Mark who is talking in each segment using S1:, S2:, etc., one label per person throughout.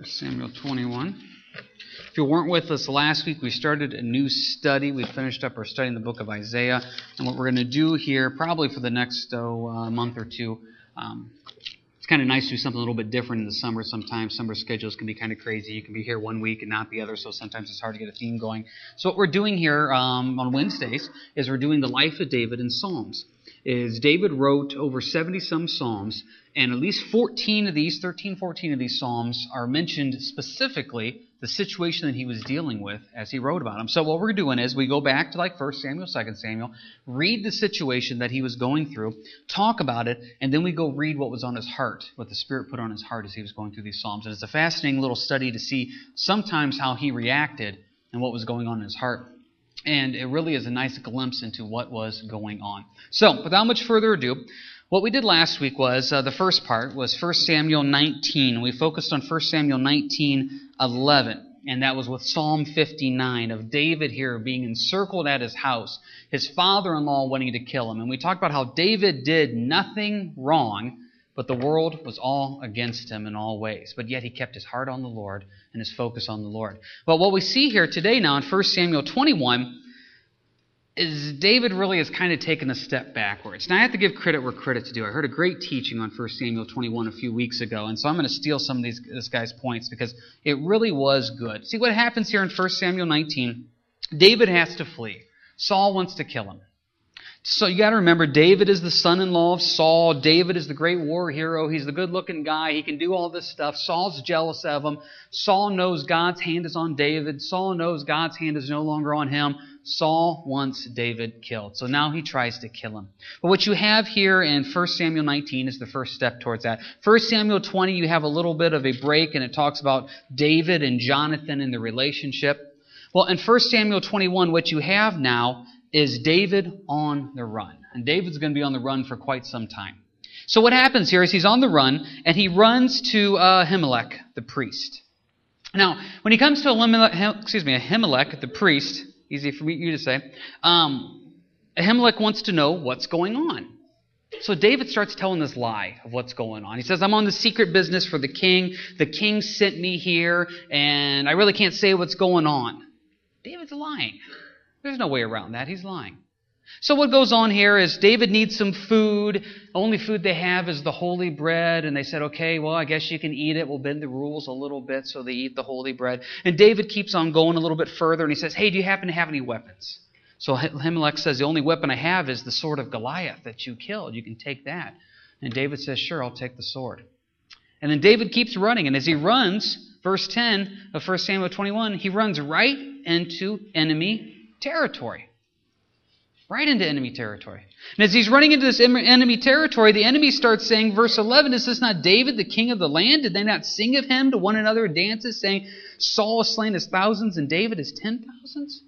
S1: 1 Samuel 21. If you weren't with us last week, we started a new study. We finished up our study in the book of Isaiah. And what we're going to do here, probably for the next oh, uh, month or two, um, it's kind of nice to do something a little bit different in the summer sometimes. Summer schedules can be kind of crazy. You can be here one week and not the other, so sometimes it's hard to get a theme going. So what we're doing here um, on Wednesdays is we're doing the life of David in Psalms. Is David wrote over 70 some Psalms, and at least 14 of these, 13, 14 of these Psalms are mentioned specifically the situation that he was dealing with as he wrote about them. So what we're doing is we go back to like 1 Samuel, 2 Samuel, read the situation that he was going through, talk about it, and then we go read what was on his heart, what the Spirit put on his heart as he was going through these Psalms. And it's a fascinating little study to see sometimes how he reacted and what was going on in his heart. And it really is a nice glimpse into what was going on. So, without much further ado, what we did last week was uh, the first part was 1 Samuel 19. We focused on 1 Samuel 19, 11. And that was with Psalm 59 of David here being encircled at his house, his father in law wanting to kill him. And we talked about how David did nothing wrong, but the world was all against him in all ways. But yet he kept his heart on the Lord and his focus on the Lord. But what we see here today now in 1 Samuel 21 is David really has kind of taken a step backwards. Now, I have to give credit where credit's due. I heard a great teaching on 1 Samuel 21 a few weeks ago, and so I'm going to steal some of these, this guy's points because it really was good. See what happens here in 1 Samuel 19? David has to flee. Saul wants to kill him. So you got to remember, David is the son-in-law of Saul. David is the great war hero. He's the good-looking guy. He can do all this stuff. Saul's jealous of him. Saul knows God's hand is on David. Saul knows God's hand is no longer on him. Saul wants David killed. So now he tries to kill him. But what you have here in 1 Samuel 19 is the first step towards that. 1 Samuel 20, you have a little bit of a break, and it talks about David and Jonathan and the relationship. Well, in 1 Samuel 21, what you have now is David on the run. And David's going to be on the run for quite some time. So what happens here is he's on the run, and he runs to uh, Ahimelech, the priest. Now, when he comes to Ahimelech, excuse me, Ahimelech, the priest, easy for you to say, um, Ahimelech wants to know what's going on. So David starts telling this lie of what's going on. He says, I'm on the secret business for the king. The king sent me here, and I really can't say what's going on. David's lying. There's no way around that. He's lying. So what goes on here is David needs some food. Only food they have is the holy bread. And they said, okay, well, I guess you can eat it. We'll bend the rules a little bit. So they eat the holy bread. And David keeps on going a little bit further. And he says, hey, do you happen to have any weapons? So Ahimelech says, the only weapon I have is the sword of Goliath that you killed. You can take that. And David says, sure, I'll take the sword. And then David keeps running. And as he runs, verse 10 of 1 Samuel 21, he runs right into enemy territory. Right into enemy territory. And as he's running into this enemy territory, the enemy starts saying, verse 11, Is this not David, the king of the land? Did they not sing of him to one another in dances, saying, Saul has slain his thousands and David his ten thousands?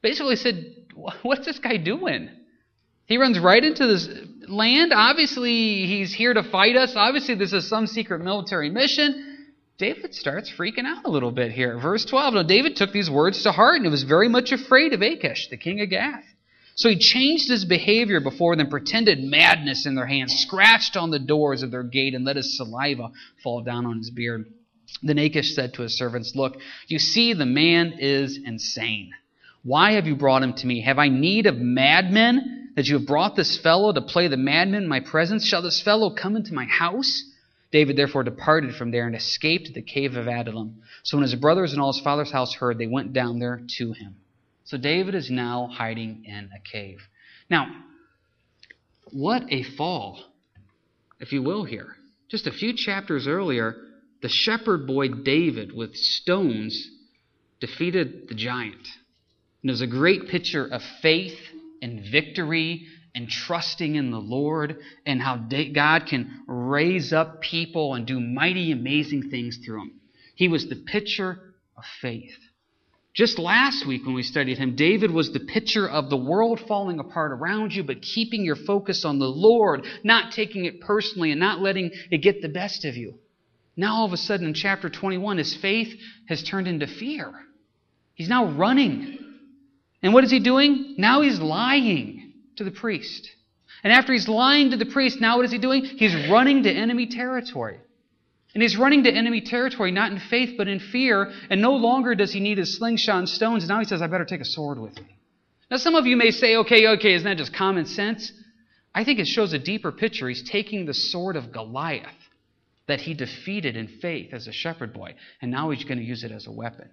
S1: Basically said, What's this guy doing? He runs right into this land. Obviously, he's here to fight us. Obviously, this is some secret military mission. David starts freaking out a little bit here. Verse 12. Now, David took these words to heart and was very much afraid of Achish, the king of Gath. So he changed his behavior before them, pretended madness in their hands, scratched on the doors of their gate, and let his saliva fall down on his beard. Then Achish said to his servants, Look, you see, the man is insane. Why have you brought him to me? Have I need of madmen that you have brought this fellow to play the madman in my presence? Shall this fellow come into my house? David therefore departed from there and escaped to the cave of Adullam. So when his brothers and all his father's house heard, they went down there to him. So David is now hiding in a cave. Now, what a fall, if you will, here. Just a few chapters earlier, the shepherd boy David with stones defeated the giant. And it was a great picture of faith and victory and trusting in the Lord and how God can raise up people and do mighty, amazing things through them. He was the picture of faith. Just last week when we studied him, David was the picture of the world falling apart around you, but keeping your focus on the Lord, not taking it personally and not letting it get the best of you. Now, all of a sudden, in chapter 21, his faith has turned into fear. He's now running. And what is he doing? Now he's lying to the priest. And after he's lying to the priest, now what is he doing? He's running to enemy territory. And he's running to enemy territory, not in faith, but in fear. And no longer does he need his slingshot and stones. Now he says, I better take a sword with me. Now, some of you may say, okay, okay, isn't that just common sense? I think it shows a deeper picture. He's taking the sword of Goliath that he defeated in faith as a shepherd boy, and now he's going to use it as a weapon.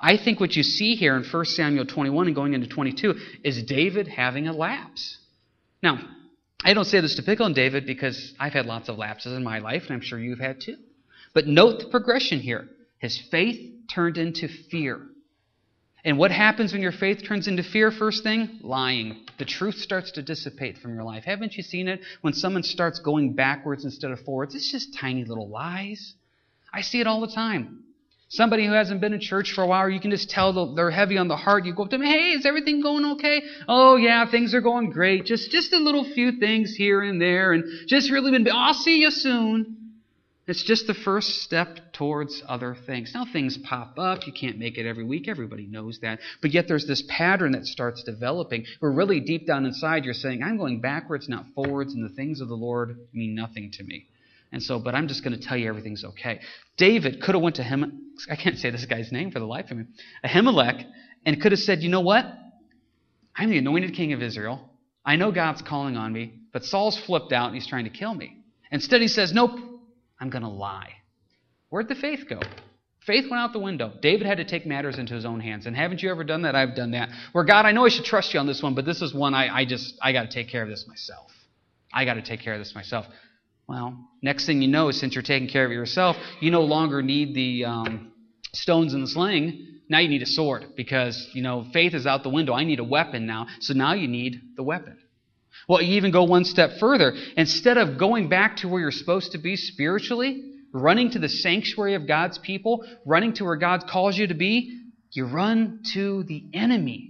S1: I think what you see here in 1 Samuel 21 and going into 22 is David having a lapse. Now, I don't say this to pick on David because I've had lots of lapses in my life, and I'm sure you've had too. But note the progression here. His faith turned into fear. And what happens when your faith turns into fear? First thing, lying. The truth starts to dissipate from your life. Haven't you seen it? When someone starts going backwards instead of forwards, it's just tiny little lies. I see it all the time. Somebody who hasn't been in church for a while, you can just tell they're heavy on the heart. You go up to them, hey, is everything going okay? Oh yeah, things are going great. Just just a little few things here and there, and just really been. I'll see you soon. It's just the first step towards other things. Now things pop up. You can't make it every week. Everybody knows that. But yet there's this pattern that starts developing where really deep down inside you're saying, I'm going backwards, not forwards, and the things of the Lord mean nothing to me. And so, but I'm just going to tell you everything's okay. David could have went to him. I can't say this guy's name for the life of me. Ahimelech, and could have said, you know what? I'm the anointed king of Israel. I know God's calling on me, but Saul's flipped out and he's trying to kill me. Instead, he says, nope, I'm going to lie. Where'd the faith go? Faith went out the window. David had to take matters into his own hands. And haven't you ever done that? I've done that. Where God, I know I should trust you on this one, but this is one I, I just, I got to take care of this myself. I got to take care of this myself. Well, next thing you know, since you're taking care of yourself, you no longer need the um, stones and the sling. Now you need a sword because, you know, faith is out the window. I need a weapon now. So now you need the weapon. Well, you even go one step further. Instead of going back to where you're supposed to be spiritually, running to the sanctuary of God's people, running to where God calls you to be, you run to the enemy.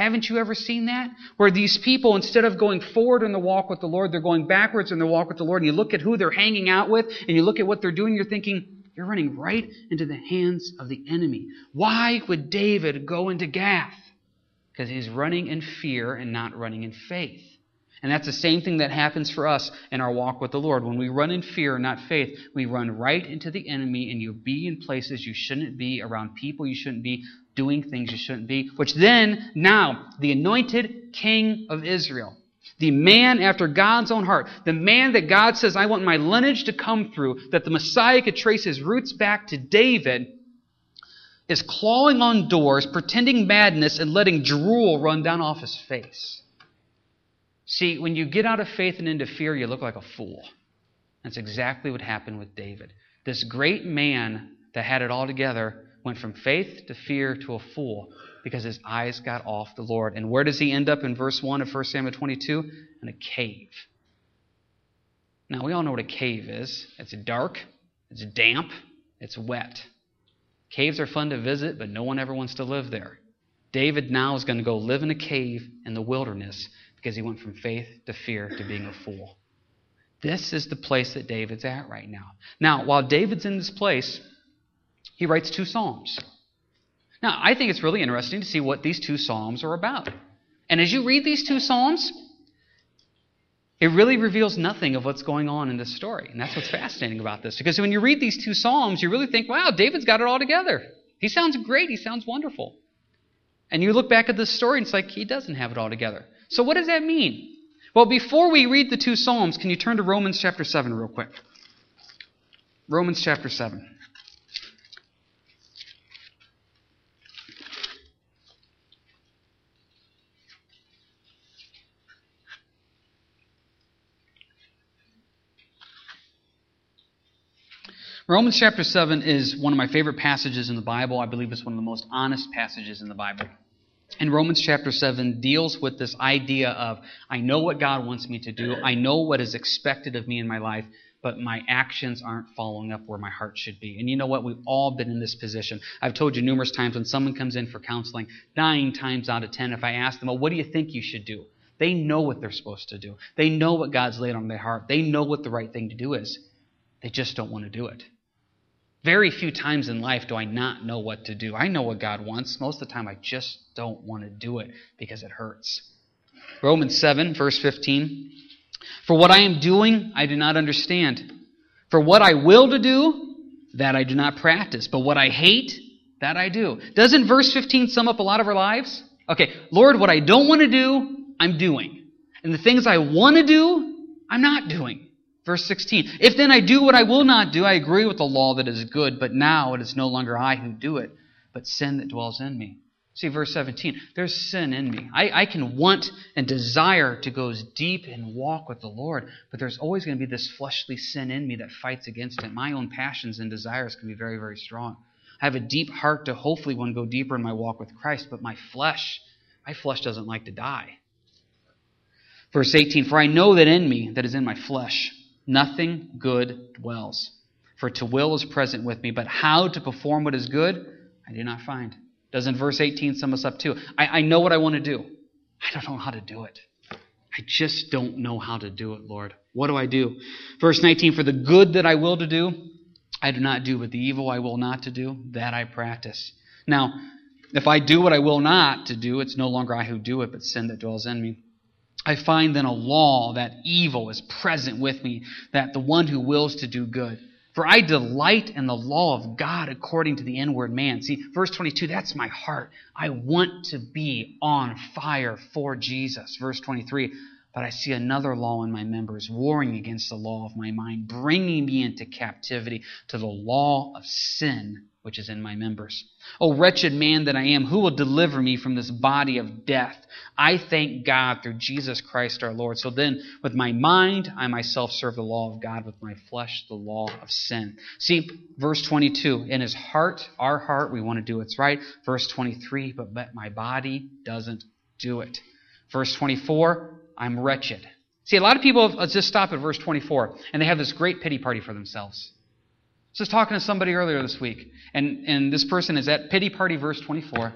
S1: Haven't you ever seen that? Where these people, instead of going forward in the walk with the Lord, they're going backwards in the walk with the Lord. And you look at who they're hanging out with, and you look at what they're doing, you're thinking, you're running right into the hands of the enemy. Why would David go into Gath? Because he's running in fear and not running in faith. And that's the same thing that happens for us in our walk with the Lord. When we run in fear, and not faith, we run right into the enemy and you'll be in places you shouldn't be, around people you shouldn't be, doing things you shouldn't be, which then, now, the anointed king of Israel, the man after God's own heart, the man that God says, I want my lineage to come through, that the Messiah could trace his roots back to David, is clawing on doors, pretending madness, and letting drool run down off his face. See, when you get out of faith and into fear, you look like a fool. That's exactly what happened with David. This great man that had it all together went from faith to fear to a fool because his eyes got off the Lord. And where does he end up in verse 1 of 1 Samuel 22? In a cave. Now, we all know what a cave is it's dark, it's damp, it's wet. Caves are fun to visit, but no one ever wants to live there. David now is going to go live in a cave in the wilderness because he went from faith to fear to being a fool. This is the place that David's at right now. Now, while David's in this place, he writes two Psalms. Now, I think it's really interesting to see what these two Psalms are about. And as you read these two Psalms, it really reveals nothing of what's going on in this story. And that's what's fascinating about this. Because when you read these two Psalms, you really think, wow, David's got it all together. He sounds great. He sounds wonderful. And you look back at this story, and it's like he doesn't have it all together. So, what does that mean? Well, before we read the two Psalms, can you turn to Romans chapter 7 real quick? Romans chapter 7. Romans chapter 7 is one of my favorite passages in the Bible. I believe it's one of the most honest passages in the Bible. And Romans chapter 7 deals with this idea of I know what God wants me to do, I know what is expected of me in my life, but my actions aren't following up where my heart should be. And you know what? We've all been in this position. I've told you numerous times when someone comes in for counseling, nine times out of ten, if I ask them, well, what do you think you should do? They know what they're supposed to do. They know what God's laid on their heart. They know what the right thing to do is. They just don't want to do it. Very few times in life do I not know what to do. I know what God wants. Most of the time, I just don't want to do it because it hurts. Romans 7, verse 15. For what I am doing, I do not understand. For what I will to do, that I do not practice. But what I hate, that I do. Doesn't verse 15 sum up a lot of our lives? Okay, Lord, what I don't want to do, I'm doing. And the things I want to do, I'm not doing. Verse 16. If then I do what I will not do, I agree with the law that is good, but now it is no longer I who do it, but sin that dwells in me. See, verse 17. There's sin in me. I, I can want and desire to go deep and walk with the Lord, but there's always going to be this fleshly sin in me that fights against it. My own passions and desires can be very, very strong. I have a deep heart to hopefully one go deeper in my walk with Christ, but my flesh, my flesh doesn't like to die. Verse 18 For I know that in me, that is in my flesh, nothing good dwells. For to will is present with me, but how to perform what is good, I do not find. Doesn't verse 18 sum us up too? I, I know what I want to do. I don't know how to do it. I just don't know how to do it, Lord. What do I do? Verse 19 For the good that I will to do, I do not do, but the evil I will not to do, that I practice. Now, if I do what I will not to do, it's no longer I who do it, but sin that dwells in me. I find then a law that evil is present with me, that the one who wills to do good. For I delight in the law of God according to the inward man. See, verse 22, that's my heart. I want to be on fire for Jesus. Verse 23, but I see another law in my members, warring against the law of my mind, bringing me into captivity to the law of sin which is in my members. O wretched man that I am, who will deliver me from this body of death? I thank God through Jesus Christ our Lord. So then, with my mind, I myself serve the law of God, with my flesh, the law of sin. See, verse 22, in his heart, our heart, we want to do what's right. Verse 23, but, but my body doesn't do it. Verse 24, I'm wretched. See, a lot of people, let's just stop at verse 24, and they have this great pity party for themselves. Was just talking to somebody earlier this week, and, and this person is at pity party verse 24.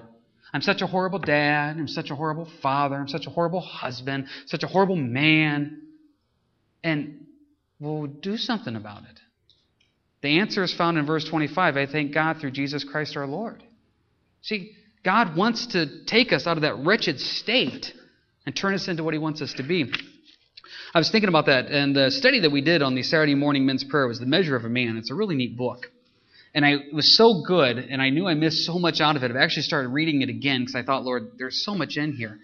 S1: I'm such a horrible dad. I'm such a horrible father. I'm such a horrible husband. Such a horrible man. And we'll do something about it. The answer is found in verse 25. I thank God through Jesus Christ our Lord. See, God wants to take us out of that wretched state and turn us into what He wants us to be. I was thinking about that, and the study that we did on the Saturday morning men's prayer was The Measure of a Man. It's a really neat book. And I, it was so good, and I knew I missed so much out of it. I've actually started reading it again because I thought, Lord, there's so much in here.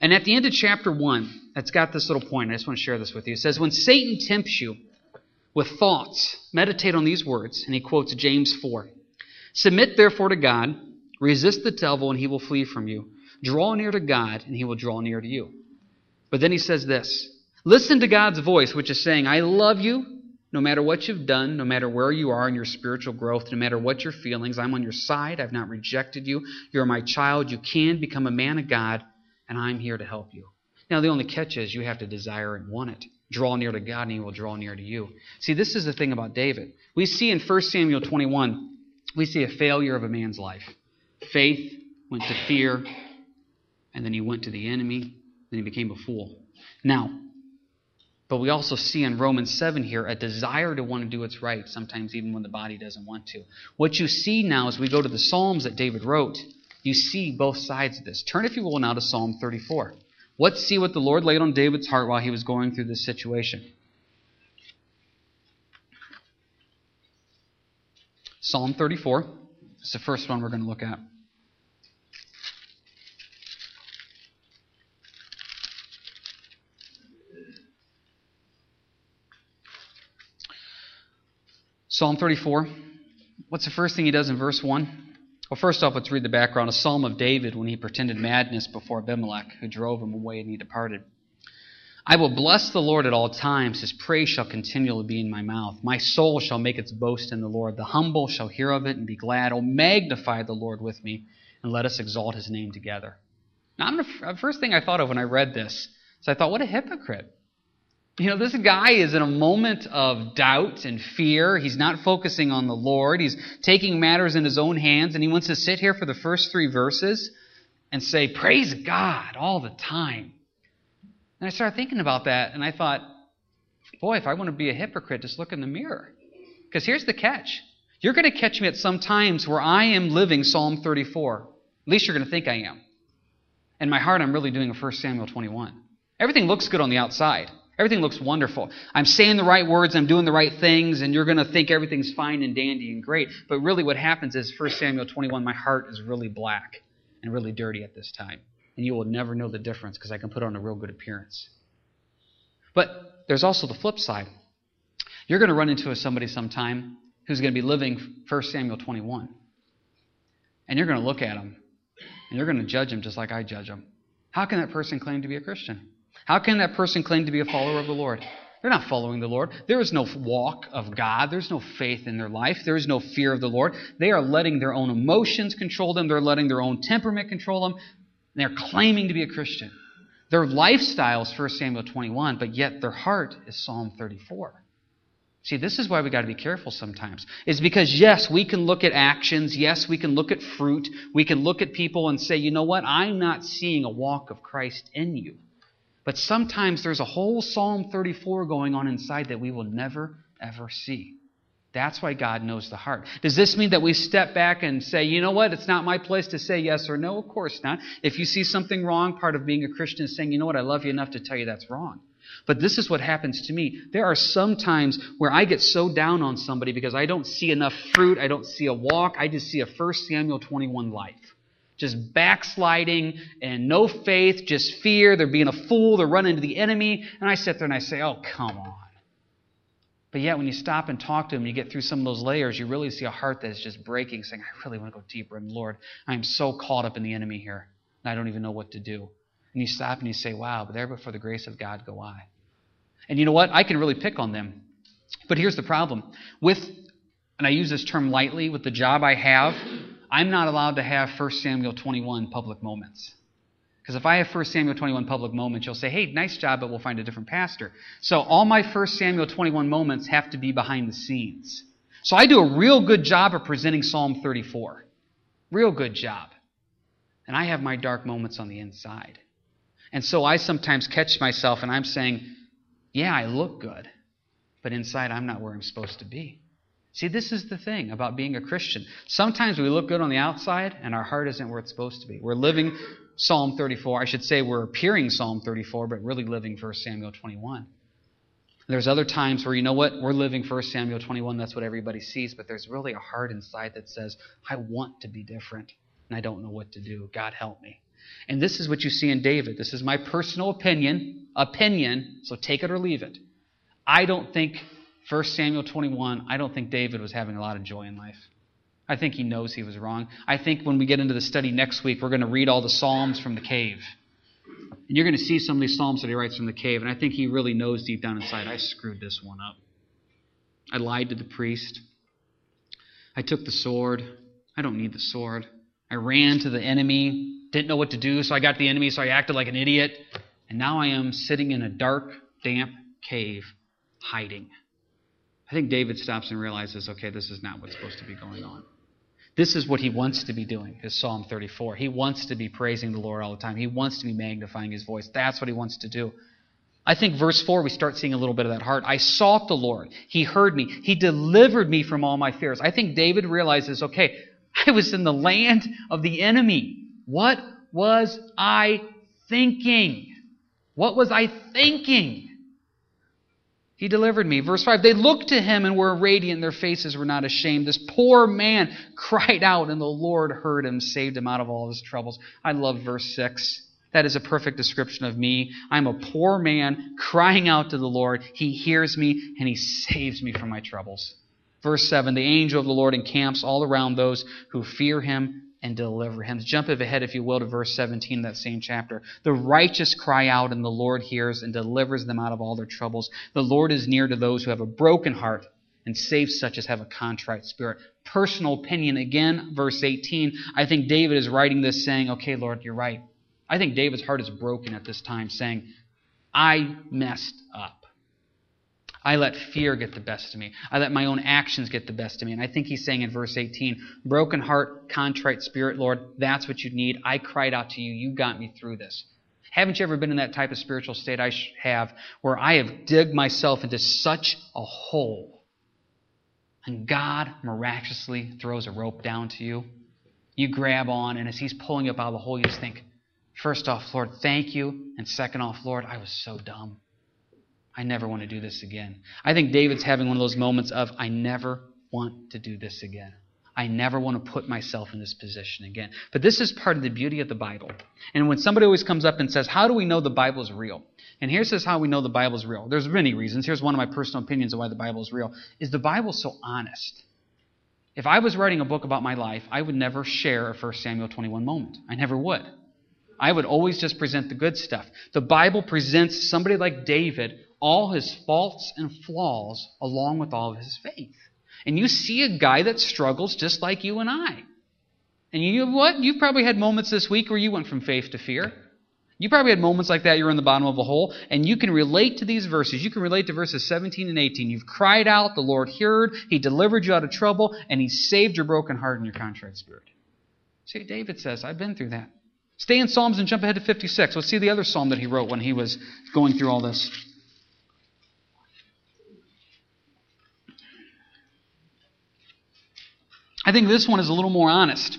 S1: And at the end of chapter 1, it's got this little point. I just want to share this with you. It says, When Satan tempts you with thoughts, meditate on these words. And he quotes James 4. Submit therefore to God, resist the devil, and he will flee from you. Draw near to God, and he will draw near to you. But then he says this Listen to God's voice, which is saying, I love you no matter what you've done, no matter where you are in your spiritual growth, no matter what your feelings. I'm on your side. I've not rejected you. You're my child. You can become a man of God, and I'm here to help you. Now, the only catch is you have to desire and want it. Draw near to God, and He will draw near to you. See, this is the thing about David. We see in 1 Samuel 21, we see a failure of a man's life. Faith went to fear, and then he went to the enemy, then he became a fool. Now, but we also see in Romans 7 here a desire to want to do what's right, sometimes even when the body doesn't want to. What you see now as we go to the Psalms that David wrote, you see both sides of this. Turn, if you will, now to Psalm 34. Let's see what the Lord laid on David's heart while he was going through this situation. Psalm 34 is the first one we're going to look at. Psalm 34. What's the first thing he does in verse 1? Well, first off, let's read the background. A psalm of David when he pretended madness before Abimelech, who drove him away and he departed. I will bless the Lord at all times. His praise shall continually be in my mouth. My soul shall make its boast in the Lord. The humble shall hear of it and be glad. Oh, magnify the Lord with me, and let us exalt his name together. Now, the first thing I thought of when I read this is I thought, what a hypocrite. You know, this guy is in a moment of doubt and fear. He's not focusing on the Lord. He's taking matters in his own hands, and he wants to sit here for the first three verses and say, Praise God all the time. And I started thinking about that, and I thought, boy, if I want to be a hypocrite, just look in the mirror. Because here's the catch you're going to catch me at some times where I am living Psalm 34. At least you're going to think I am. In my heart, I'm really doing a 1 Samuel 21. Everything looks good on the outside. Everything looks wonderful. I'm saying the right words, I'm doing the right things, and you're going to think everything's fine and dandy and great. But really, what happens is 1 Samuel 21, my heart is really black and really dirty at this time. And you will never know the difference because I can put on a real good appearance. But there's also the flip side. You're going to run into somebody sometime who's going to be living 1 Samuel 21. And you're going to look at them and you're going to judge them just like I judge them. How can that person claim to be a Christian? How can that person claim to be a follower of the Lord? They're not following the Lord. There is no walk of God. There's no faith in their life. There is no fear of the Lord. They are letting their own emotions control them. They're letting their own temperament control them. They're claiming to be a Christian. Their lifestyle is 1 Samuel 21, but yet their heart is Psalm 34. See, this is why we got to be careful sometimes. Is because, yes, we can look at actions. Yes, we can look at fruit. We can look at people and say, you know what? I'm not seeing a walk of Christ in you. But sometimes there's a whole Psalm 34 going on inside that we will never, ever see. That's why God knows the heart. Does this mean that we step back and say, you know what, it's not my place to say yes or no? Of course not. If you see something wrong, part of being a Christian is saying, you know what, I love you enough to tell you that's wrong. But this is what happens to me. There are some times where I get so down on somebody because I don't see enough fruit, I don't see a walk, I just see a 1 Samuel 21 life. Just backsliding and no faith, just fear. They're being a fool, they're running into the enemy. And I sit there and I say, oh, come on. But yet, when you stop and talk to them, you get through some of those layers, you really see a heart that is just breaking, saying, I really want to go deeper. And Lord, I am so caught up in the enemy here, and I don't even know what to do. And you stop and you say, Wow, but there but for the grace of God go I. And you know what? I can really pick on them. But here's the problem. With, and I use this term lightly, with the job I have, I'm not allowed to have 1 Samuel 21 public moments. Because if I have 1 Samuel 21 public moments, you'll say, hey, nice job, but we'll find a different pastor. So all my 1 Samuel 21 moments have to be behind the scenes. So I do a real good job of presenting Psalm 34. Real good job. And I have my dark moments on the inside. And so I sometimes catch myself and I'm saying, yeah, I look good, but inside I'm not where I'm supposed to be. See, this is the thing about being a Christian. Sometimes we look good on the outside and our heart isn't where it's supposed to be. We're living Psalm 34. I should say we're appearing Psalm 34, but really living 1 Samuel 21. There's other times where, you know what, we're living 1 Samuel 21, that's what everybody sees, but there's really a heart inside that says, I want to be different, and I don't know what to do. God help me. And this is what you see in David. This is my personal opinion. Opinion, so take it or leave it. I don't think 1 Samuel 21, I don't think David was having a lot of joy in life. I think he knows he was wrong. I think when we get into the study next week, we're going to read all the Psalms from the cave. And you're going to see some of these Psalms that he writes from the cave. And I think he really knows deep down inside, I screwed this one up. I lied to the priest. I took the sword. I don't need the sword. I ran to the enemy didn't know what to do, so I got the enemy, so I acted like an idiot. And now I am sitting in a dark, damp cave, hiding. I think David stops and realizes, okay, this is not what's supposed to be going on. This is what he wants to be doing, is Psalm 34. He wants to be praising the Lord all the time. He wants to be magnifying his voice. That's what he wants to do. I think verse 4, we start seeing a little bit of that heart. I sought the Lord. He heard me. He delivered me from all my fears. I think David realizes, okay, I was in the land of the enemy. What was I thinking? What was I thinking? He delivered me. Verse 5 They looked to him and were radiant, their faces were not ashamed. This poor man cried out, and the Lord heard him, saved him out of all his troubles. I love verse 6. That is a perfect description of me. I'm a poor man crying out to the Lord. He hears me and he saves me from my troubles. Verse 7 The angel of the Lord encamps all around those who fear him and deliver him. Jump ahead, if you will, to verse 17, that same chapter. The righteous cry out, and the Lord hears and delivers them out of all their troubles. The Lord is near to those who have a broken heart and saves such as have a contrite spirit. Personal opinion, again, verse 18. I think David is writing this saying, okay, Lord, you're right. I think David's heart is broken at this time, saying, I messed. I let fear get the best of me. I let my own actions get the best of me. And I think he's saying in verse 18, broken heart, contrite spirit, Lord, that's what you need. I cried out to you. You got me through this. Haven't you ever been in that type of spiritual state I have where I have dug myself into such a hole and God miraculously throws a rope down to you? You grab on, and as He's pulling you up out of the hole, you just think, first off, Lord, thank you. And second off, Lord, I was so dumb. I never want to do this again. I think David's having one of those moments of, I never want to do this again. I never want to put myself in this position again. But this is part of the beauty of the Bible. And when somebody always comes up and says, How do we know the Bible is real? And here's says how we know the Bible is real. There's many reasons. Here's one of my personal opinions of why the Bible is real. Is the Bible so honest? If I was writing a book about my life, I would never share a 1 Samuel 21 moment. I never would. I would always just present the good stuff. The Bible presents somebody like David all his faults and flaws along with all of his faith. And you see a guy that struggles just like you and I. And you know what? You've probably had moments this week where you went from faith to fear. You probably had moments like that, you're in the bottom of a hole, and you can relate to these verses. You can relate to verses 17 and 18. You've cried out, the Lord heard, He delivered you out of trouble, and He saved your broken heart and your contrite spirit. See, David says, I've been through that. Stay in Psalms and jump ahead to 56. Let's see the other psalm that he wrote when he was going through all this. I think this one is a little more honest.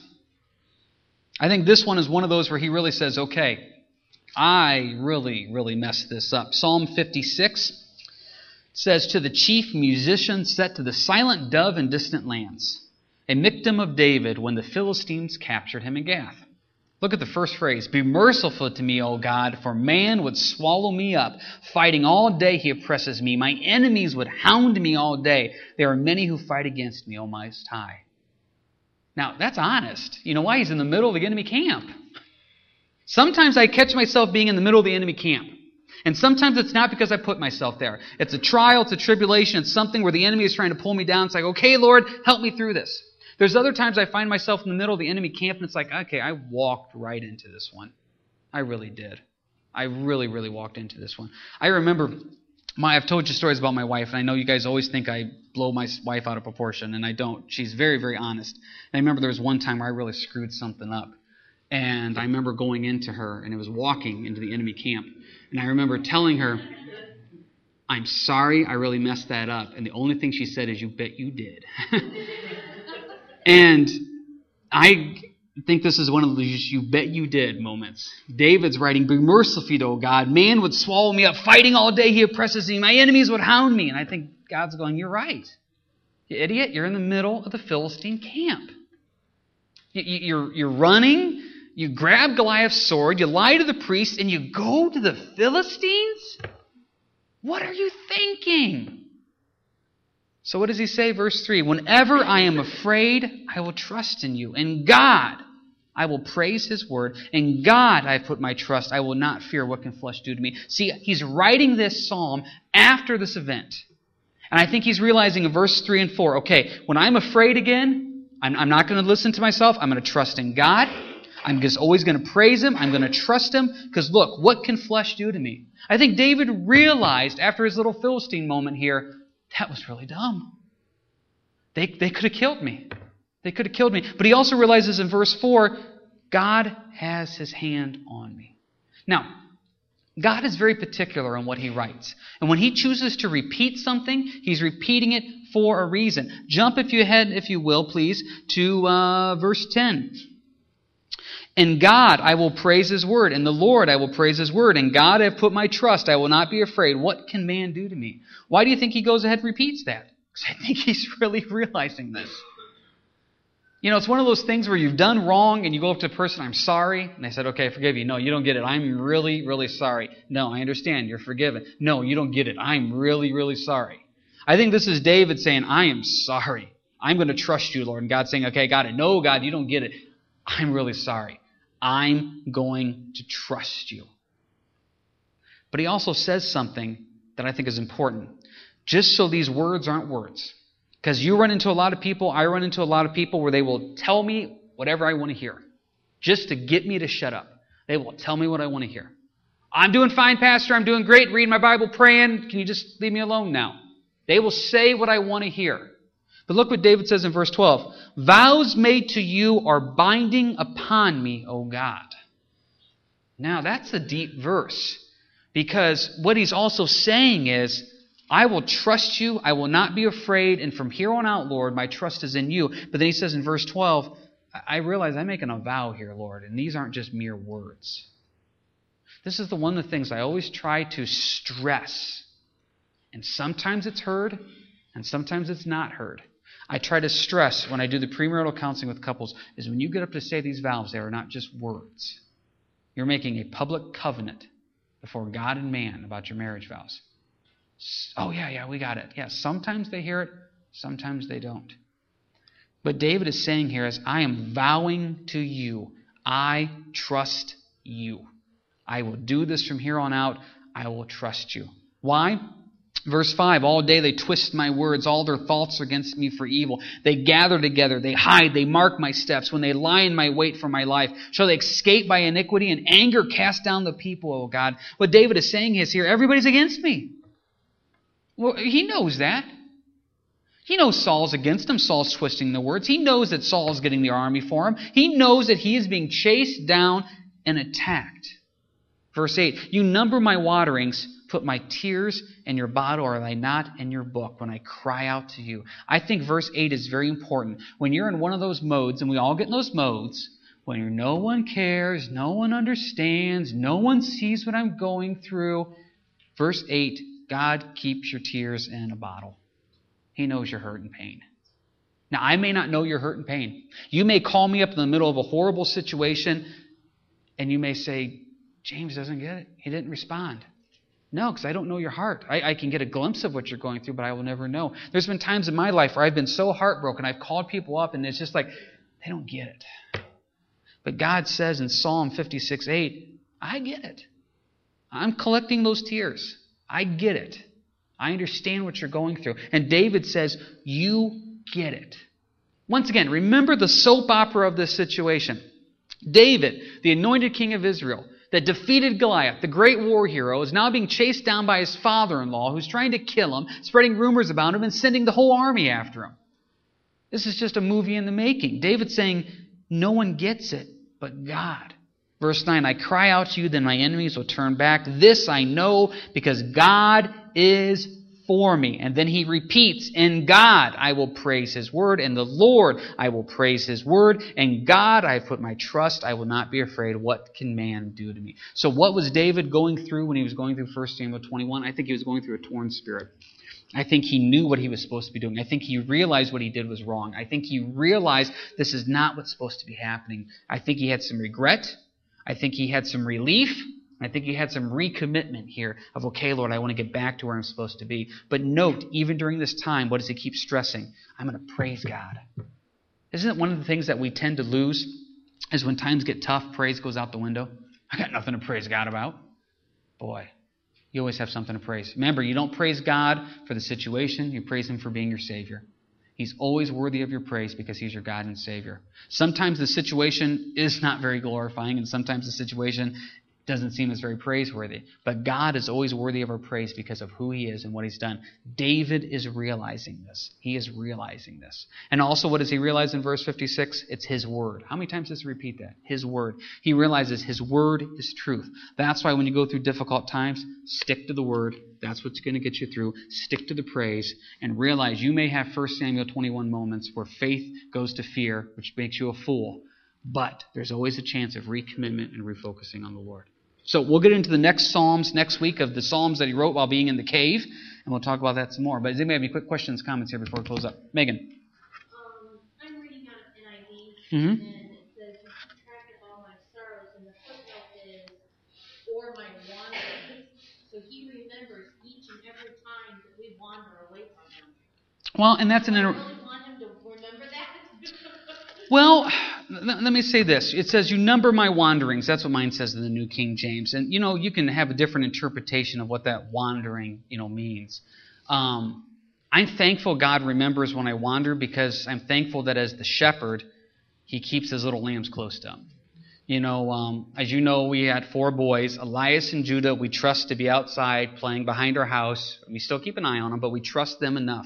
S1: I think this one is one of those where he really says, okay, I really, really messed this up. Psalm 56 says, To the chief musician set to the silent dove in distant lands, a Michtam of David when the Philistines captured him in Gath. Look at the first phrase Be merciful to me, O God, for man would swallow me up. Fighting all day, he oppresses me. My enemies would hound me all day. There are many who fight against me, O Most High. Now, that's honest. You know why? He's in the middle of the enemy camp. Sometimes I catch myself being in the middle of the enemy camp. And sometimes it's not because I put myself there. It's a trial, it's a tribulation, it's something where the enemy is trying to pull me down. It's like, okay, Lord, help me through this. There's other times I find myself in the middle of the enemy camp and it's like, okay, I walked right into this one. I really did. I really, really walked into this one. I remember my, I've told you stories about my wife, and I know you guys always think I blow my wife out of proportion, and I don't. She's very, very honest. And I remember there was one time where I really screwed something up. And I remember going into her, and it was walking into the enemy camp. And I remember telling her, I'm sorry, I really messed that up. And the only thing she said is, You bet you did. and I think this is one of those you bet you did moments. David's writing, Be merciful, O God. Man would swallow me up. Fighting all day, he oppresses me. My enemies would hound me. And I think God's going, You're right. You idiot, you're in the middle of the Philistine camp. You're, you're running, you grab Goliath's sword, you lie to the priest, and you go to the Philistines? What are you thinking? So, what does he say? Verse 3 Whenever I am afraid, I will trust in you. And God, I will praise his word. In God I have put my trust. I will not fear what can flesh do to me. See, he's writing this psalm after this event. And I think he's realizing in verse 3 and 4 okay, when I'm afraid again, I'm, I'm not going to listen to myself. I'm going to trust in God. I'm just always going to praise him. I'm going to trust him. Because look, what can flesh do to me? I think David realized after his little Philistine moment here, that was really dumb. They, they could have killed me. They could have killed me. But he also realizes in verse 4 God has his hand on me. Now, God is very particular on what he writes. And when he chooses to repeat something, he's repeating it for a reason. Jump, if you head, if you will, please, to uh, verse 10. In God I will praise his word. In the Lord I will praise his word. In God I have put my trust. I will not be afraid. What can man do to me? Why do you think he goes ahead and repeats that? Because I think he's really realizing this. You know, it's one of those things where you've done wrong and you go up to a person, I'm sorry. And they said, okay, I forgive you. No, you don't get it. I'm really, really sorry. No, I understand. You're forgiven. No, you don't get it. I'm really, really sorry. I think this is David saying, I am sorry. I'm going to trust you, Lord. And God saying, okay, got it. No, God, you don't get it. I'm really sorry. I'm going to trust you. But he also says something that I think is important. Just so these words aren't words. Because you run into a lot of people, I run into a lot of people where they will tell me whatever I want to hear just to get me to shut up. They will tell me what I want to hear. I'm doing fine, Pastor. I'm doing great, reading my Bible, praying. Can you just leave me alone now? They will say what I want to hear. But look what David says in verse 12 Vows made to you are binding upon me, O God. Now, that's a deep verse because what he's also saying is, I will trust you. I will not be afraid. And from here on out, Lord, my trust is in you. But then he says in verse 12, I realize I'm making a vow here, Lord, and these aren't just mere words. This is the one of the things I always try to stress And sometimes it's heard, and sometimes it's not heard. I try to stress when I do the premarital counseling with couples is when you get up to say these vows, they are not just words. You're making a public covenant before God and man about your marriage vows. Oh, yeah, yeah, we got it. Yeah, sometimes they hear it, sometimes they don't. But David is saying here is, I am vowing to you, I trust you. I will do this from here on out. I will trust you. Why? Verse 5 All day they twist my words, all their thoughts against me for evil. They gather together, they hide, they mark my steps. When they lie in my wait for my life, shall they escape by iniquity and anger cast down the people, O God? What David is saying is here everybody's against me. Well, he knows that. He knows Saul's against him. Saul's twisting the words. He knows that Saul's getting the army for him. He knows that he is being chased down and attacked. Verse 8 You number my waterings put my tears in your bottle, or are they not in your book when I cry out to you? I think verse 8 is very important. When you're in one of those modes, and we all get in those modes, when no one cares, no one understands, no one sees what I'm going through, verse 8 God keeps your tears in a bottle. He knows your hurt and pain. Now, I may not know your hurt and pain. You may call me up in the middle of a horrible situation, and you may say, James doesn't get it. He didn't respond. No, because I don't know your heart. I, I, can get a glimpse of what you're going through, but I will never know. There's been times in my life where I've been so heartbroken, I've called people up, and it's just like, they don't get it. But God says in Psalm 56 8, I get it. I'm collecting those tears. I get it. I understand what you're going through. And David says, You get it. Once again, remember the soap opera of this situation. David, the anointed king of Israel, that defeated Goliath, the great war hero, is now being chased down by his father in law, who's trying to kill him, spreading rumors about him, and sending the whole army after him. This is just a movie in the making. David saying, No one gets it but God. Verse 9 I cry out to you, then my enemies will turn back. This I know because God is for me. And then he repeats, In God I will praise his word, and the Lord I will praise his word. And God I have put my trust. I will not be afraid. What can man do to me? So, what was David going through when he was going through 1 Samuel 21? I think he was going through a torn spirit. I think he knew what he was supposed to be doing. I think he realized what he did was wrong. I think he realized this is not what's supposed to be happening. I think he had some regret. I think he had some relief. I think he had some recommitment here of, okay, Lord, I want to get back to where I'm supposed to be. But note, even during this time, what does he keep stressing? I'm going to praise God. Isn't it one of the things that we tend to lose? Is when times get tough, praise goes out the window. I got nothing to praise God about. Boy, you always have something to praise. Remember, you don't praise God for the situation, you praise Him for being your Savior. He's always worthy of your praise because He's your God and Savior. Sometimes the situation is not very glorifying, and sometimes the situation doesn't seem as very praiseworthy. But God is always worthy of our praise because of who He is and what He's done. David is realizing this. He is realizing this. And also, what does he realize in verse 56? It's His Word. How many times does he repeat that? His Word. He realizes His Word is truth. That's why when you go through difficult times, stick to the Word. That's what's going to get you through. Stick to the praise and realize you may have 1 Samuel 21 moments where faith goes to fear, which makes you a fool. But there's always a chance of recommitment and refocusing on the Lord. So we'll get into the next Psalms next week of the Psalms that he wrote while being in the cave, and we'll talk about that some more. But does anybody have any quick questions, comments here before we close up? Megan.
S2: Um, I'm reading out of NIV,
S1: Mm-hmm.
S2: and it says, "You of all my sorrows," and the footnote is, "or my wanderings." So he remembers each and every time that we wander away from him.
S1: Well, and that's an inter-
S2: really want him to remember that?
S1: Well, let let me say this. It says, You number my wanderings. That's what mine says in the New King James. And, you know, you can have a different interpretation of what that wandering, you know, means. Um, I'm thankful God remembers when I wander because I'm thankful that as the shepherd, he keeps his little lambs close to him. You know, um, as you know, we had four boys, Elias and Judah. We trust to be outside playing behind our house. We still keep an eye on them, but we trust them enough.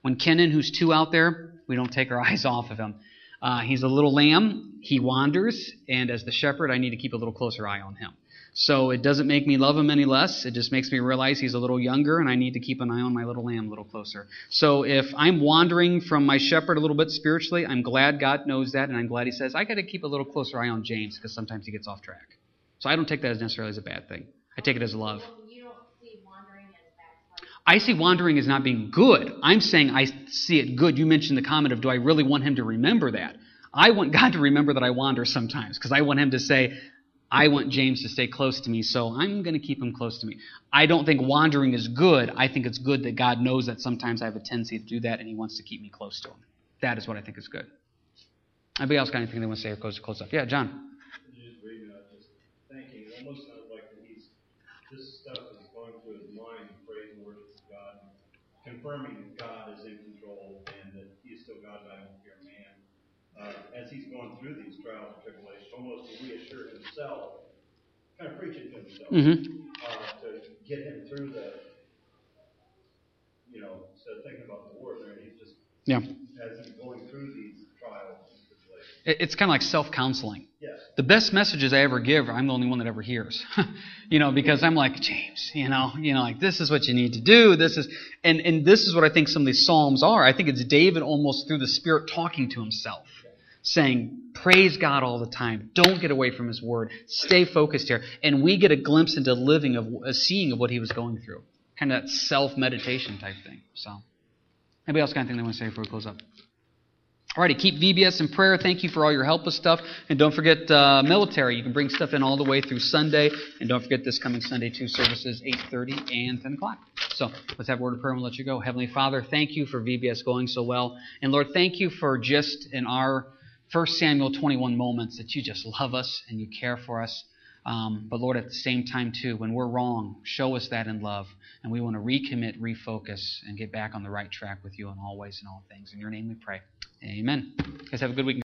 S1: When Kenan, who's two out there, we don't take our eyes off of him. Uh, he's a little lamb. He wanders, and as the shepherd, I need to keep a little closer eye on him. So it doesn't make me love him any less. It just makes me realize he's a little younger, and I need to keep an eye on my little lamb a little closer. So if I'm wandering from my shepherd a little bit spiritually, I'm glad God knows that, and I'm glad He says I got to keep a little closer eye on James because sometimes he gets off track. So I don't take that as necessarily as a bad thing. I take it as love.
S2: You don't see wandering as backsliding.
S1: I see wandering as not being good. I'm saying I see it good. You mentioned the comment of, do I really want him to remember that? I want God to remember that I wander sometimes because I want him to say, I want James to stay close to me, so I'm going to keep him close to me. I don't think wandering is good. I think it's good that God knows that sometimes I have a tendency to do that and he wants to keep me close to him. That is what I think is good. Anybody else got anything they want to say or close, close up? Yeah, John.
S3: Just reading, Uh, as he's going through these trials and tribulations, almost to reassure himself, kind of preaching to himself,
S1: Mm-hmm.
S3: uh, to get him through the, you know, instead of thinking about the war there, he's just,
S1: Yeah.
S3: as he's going through these trials and tribulations.
S1: It's kind of like self counseling.
S3: Yes.
S1: The best messages I ever give, I'm the only one that ever hears. you know, because I'm like, James, you know, you know, like this is what you need to do. This is and, and this is what I think some of these Psalms are. I think it's David almost through the Spirit talking to himself. Saying, praise God all the time. Don't get away from His Word. Stay focused here. And we get a glimpse into living of a seeing of what he was going through. Kind of that self meditation type thing. So, anybody else got anything they want to say before we close up? Alrighty, keep VBS in prayer. Thank you for all your help with stuff. And don't forget uh, military. You can bring stuff in all the way through Sunday. And don't forget this coming Sunday, two services, 8.30 and 10 o'clock. So let's have a word of prayer and we'll let you go. Heavenly Father, thank you for VBS going so well. And Lord, thank you for just in our 1 Samuel 21 moments that you just love us and you care for us. Um, but Lord, at the same time, too, when we're wrong, show us that in love. And we want to recommit, refocus, and get back on the right track with you in all ways and all things. In your name we pray. Amen. Guys, have a good week.